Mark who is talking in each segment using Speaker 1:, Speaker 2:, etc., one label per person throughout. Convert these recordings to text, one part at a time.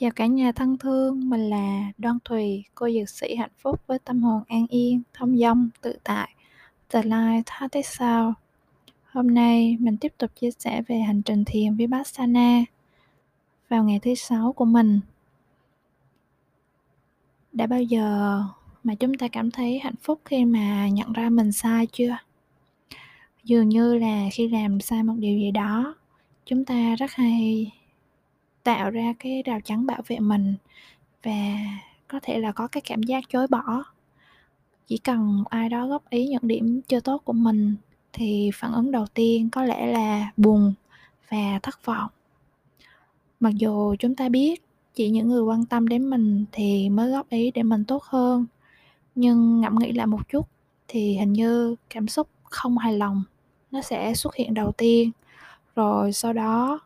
Speaker 1: Chào cả nhà thân thương, mình là Đoan Thùy, cô dược sĩ hạnh phúc với tâm hồn an yên, thông dong, tự tại, The Life Heart is Sound. Hôm nay mình tiếp tục chia sẻ về hành trình thiền Vipassana vào ngày thứ sáu của mình. Đã bao giờ mà chúng ta cảm thấy hạnh phúc khi mà nhận ra mình sai chưa? Dường như là khi làm sai một điều gì đó, chúng ta rất hay tạo ra cái rào chắn bảo vệ mình và có thể là có cái cảm giác chối bỏ. Chỉ cần ai đó góp ý những điểm chưa tốt của mình thì phản ứng đầu tiên có lẽ là buồn và thất vọng. Mặc dù chúng ta biết chỉ những người quan tâm đến mình thì mới góp ý để mình tốt hơn, nhưng ngẫm nghĩ lại một chút thì hình như cảm xúc không hài lòng nó sẽ xuất hiện đầu tiên. Rồi sau đó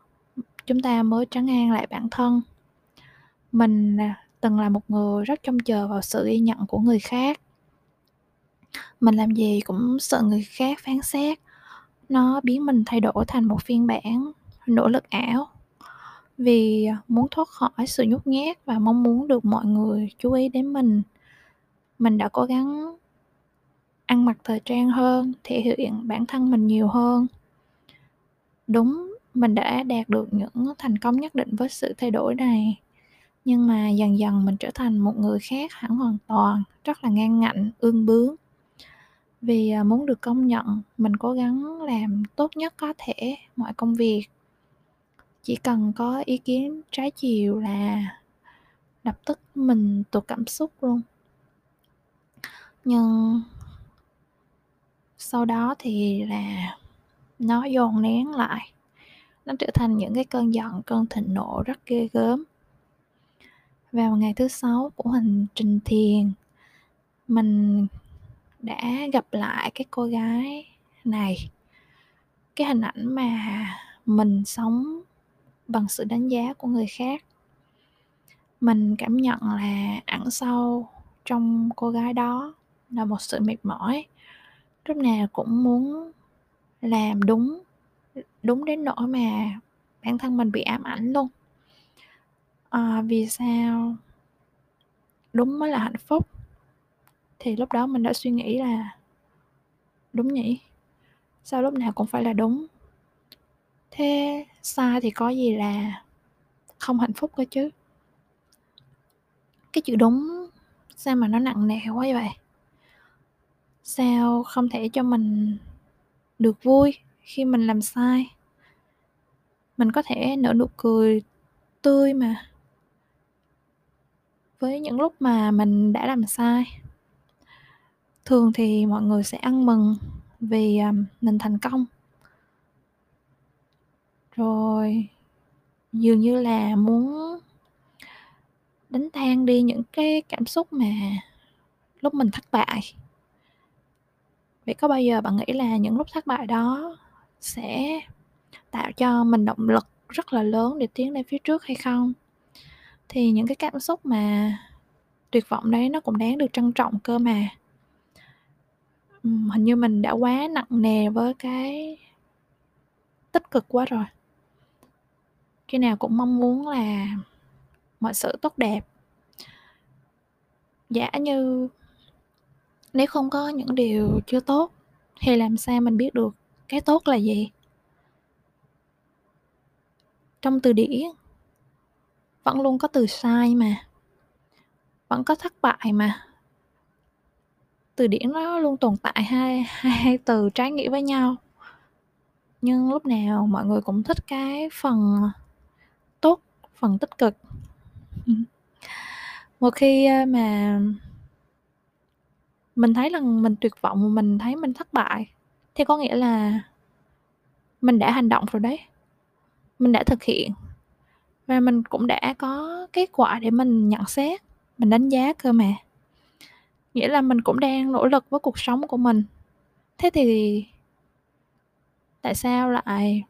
Speaker 1: chúng ta mới trấn an lại bản thân. Mình à, từng là một người rất trông chờ vào sự ghi nhận của người khác. Mình làm gì cũng sợ người khác phán xét. Nó biến mình thay đổi thành một phiên bản, nỗ lực ảo. Vì à, muốn thoát khỏi sự nhút nhát và mong muốn được mọi người chú ý đến mình mình đã cố gắng ăn mặc thời trang hơn, thể hiện bản thân mình nhiều hơn. Đúng mình đã đạt được những thành công nhất định với sự thay đổi này. Nhưng mà dần dần mình trở thành một người khác hẳn hoàn toàn, rất là ngang ngạnh, ương bướng. Vì à, muốn được công nhận, mình cố gắng làm tốt nhất có thể mọi công việc. Chỉ cần có ý kiến trái chiều là lập tức mình tụt cảm xúc luôn. Nhưng sau đó thì là nó dồn nén lại nó trở thành những cái cơn giận, cơn thịnh nộ rất ghê gớm. Vào ngày thứ sáu của hành trình thiền, mình đã gặp lại cái cô gái này. Cái hình ảnh mà mình sống bằng sự đánh giá của người khác. Mình cảm nhận là ẩn sâu trong cô gái đó là một sự mệt mỏi. Lúc nào cũng muốn làm đúng đúng đến nỗi mà bản thân mình bị ám ảnh luôn. À, vì sao? Đúng mới là hạnh phúc. Thì lúc đó mình đã suy nghĩ là đúng nhỉ? Sao lúc nào cũng phải là đúng? Thế sai thì có gì là không hạnh phúc cơ chứ? Cái chữ đúng sao mà nó nặng nề quá vậy? Sao không thể cho mình được vui? Khi mình làm sai. Mình có thể nở nụ cười tươi mà, với những lúc mà mình đã làm sai. Thường thì mọi người sẽ ăn mừng vì à, mình thành công. Rồi, dường như là muốn đánh tan đi những cái cảm xúc mà lúc mình thất bại. Vậy có bao giờ bạn nghĩ là những lúc thất bại đó sẽ tạo cho mình động lực rất là lớn để tiến lên phía trước hay không? Thì những cái cảm xúc mà tuyệt vọng đấy nó cũng đáng được trân trọng cơ mà. Hình như mình đã quá nặng nề với cái tích cực quá rồi. Khi nào cũng mong muốn là mọi sự tốt đẹp. Giả như nếu không có những điều chưa tốt, thì làm sao mình biết được cái tốt là gì? Trong từ điển vẫn luôn có từ sai mà vẫn có thất bại mà. Từ điển nó luôn tồn tại hai hai từ trái nghĩa với nhau. Nhưng lúc nào mọi người cũng thích cái phần tốt phần tích cực. Một khi mà mình thấy rằng mình tuyệt vọng mình thấy mình thất bại thì có nghĩa là mình đã hành động rồi đấy. Mình đã thực hiện. Và mình cũng đã có kết quả để mình nhận xét, mình đánh giá cơ mà. Nghĩa là mình cũng đang nỗ lực với cuộc sống của mình. Thế thì tại sao lại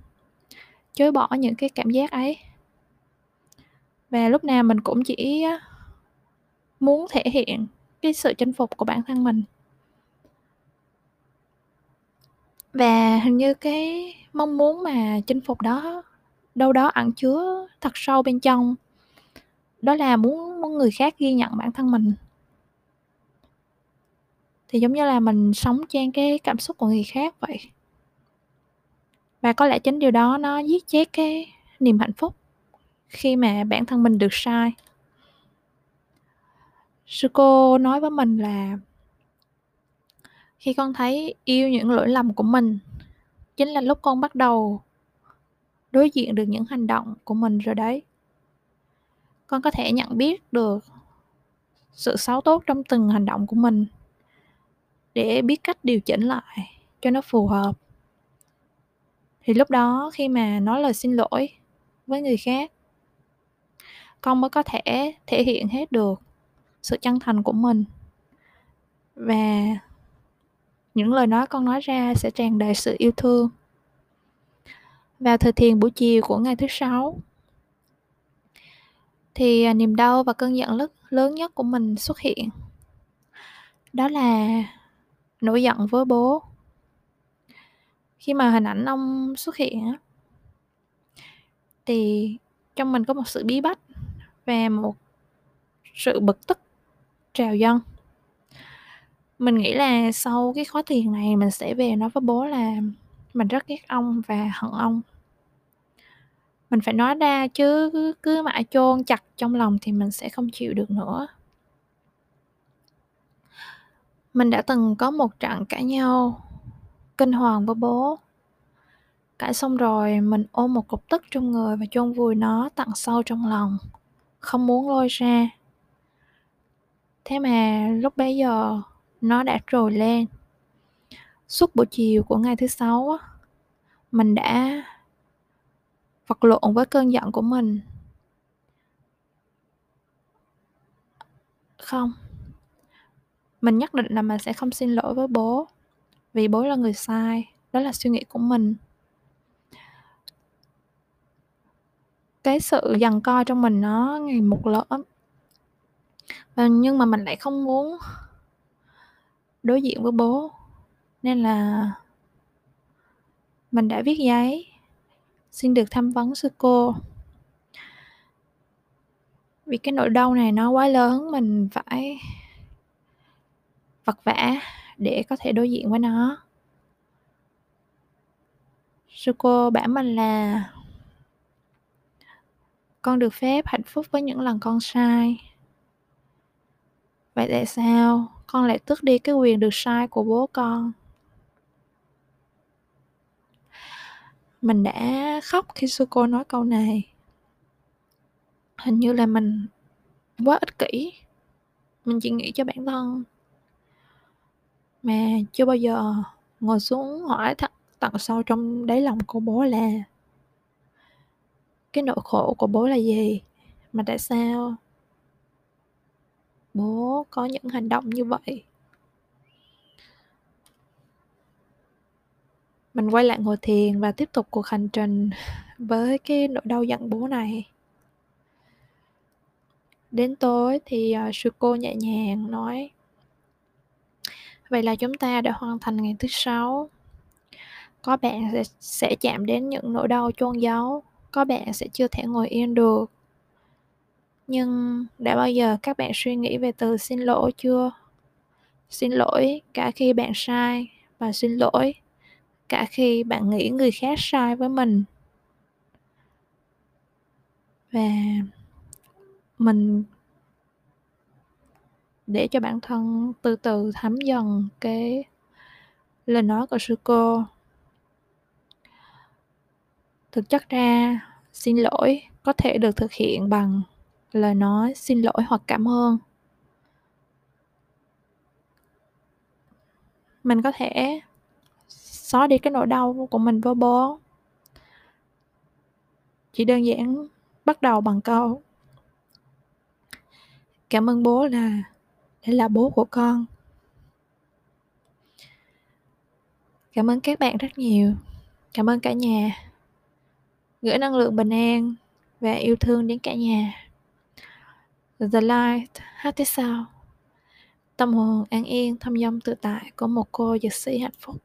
Speaker 1: chối bỏ những cái cảm giác ấy? Và lúc nào mình cũng chỉ muốn thể hiện cái sự chinh phục của bản thân mình. Và hình như cái mong muốn mà chinh phục đó, đâu đó ẩn chứa thật sâu bên trong. Đó là muốn muốn người khác ghi nhận bản thân mình. Thì giống như là mình sống trên cái cảm xúc của người khác vậy. Và có lẽ chính điều đó nó giết chết cái niềm hạnh phúc khi mà bản thân mình được sai. Sư cô nói với mình là khi con thấy yêu những lỗi lầm của mình, chính là lúc con bắt đầu đối diện được những hành động của mình rồi đấy. Con có thể nhận biết được sự xấu tốt trong từng hành động của mình để biết cách điều chỉnh lại cho nó phù hợp. Thì lúc đó khi mà nói lời xin lỗi với người khác, con mới có thể thể hiện hết được sự chân thành của mình và những lời nói con nói ra sẽ tràn đầy sự yêu thương. Vào thời thiền buổi chiều của ngày thứ sáu, thì à, niềm đau và cơn giận lớn lớn nhất của mình xuất hiện. Đó là nổi giận với bố. Khi mà hình ảnh ông xuất hiện thì trong mình có một sự bí bách và một sự bực tức trào dâng mình nghĩ là sau cái khóa thiền này mình sẽ về nói với bố là mình rất ghét ông và hận ông. Mình phải nói ra chứ cứ, cứ mãi chôn chặt trong lòng thì mình sẽ không chịu được nữa. Mình đã từng có một trận cãi nhau kinh hoàng với bố. Cãi xong rồi mình ôm một cục tức trong người và chôn vùi nó tận sâu trong lòng không muốn lôi ra. Thế mà lúc bấy giờ nó đã trồi lên. Suốt buổi chiều của ngày thứ sáu mình đã vật lộn với cơn giận của mình. Không. Mình nhất định là mình sẽ không xin lỗi với bố, vì bố là người sai, đó là suy nghĩ của mình. Cái sự giằng co trong mình nó ngày một lớn. Nhưng mà mình lại không muốn đối diện với bố. Nên là mình đã viết giấy, xin được tham vấn sư cô. Vì cái nỗi đau này nó quá lớn, mình phải vật vã để có thể đối diện với nó. Sư cô bảo mình là con được phép hạnh phúc với những lần con sai. Vậy tại sao? Con lại tước đi cái quyền được sai của bố con. Mình đã khóc khi sư cô nói câu này. Hình như là mình quá ích kỷ. Mình chỉ nghĩ cho bản thân. Mà chưa bao giờ ngồi xuống hỏi thật tận sâu trong đáy lòng của bố là, cái nỗi khổ của bố là gì? Mà tại sao bố có những hành động như vậy. Mình quay lại ngồi thiền và tiếp tục cuộc hành trình với cái nỗi đau giận bố này. Đến tối thì uh, sư cô nhẹ nhàng nói vậy là chúng ta đã hoàn thành ngày thứ sáu. Có bạn sẽ, sẽ chạm đến những nỗi đau chôn giấu. Có bạn sẽ chưa thể ngồi yên được nhưng đã bao giờ các bạn suy nghĩ về từ xin lỗi chưa? Xin lỗi cả khi bạn sai và xin lỗi cả khi bạn nghĩ người khác sai với mình. Và mình để cho bản thân từ từ thấm dần cái lời nói của sư cô. Thực chất ra, xin lỗi có thể được thực hiện bằng lời nói xin lỗi hoặc cảm ơn. Mình có thể xóa đi cái nỗi đau của mình với bố. Chỉ đơn giản bắt đầu bằng câu, cảm ơn bố là để là bố của con. Cảm ơn các bạn rất nhiều. Cảm ơn cả nhà. Gửi năng lượng bình an và yêu thương đến cả nhà the light, hát thế sao? tâm hồn an yên, thâm dâm tự tại của một cô dược sĩ hạnh phúc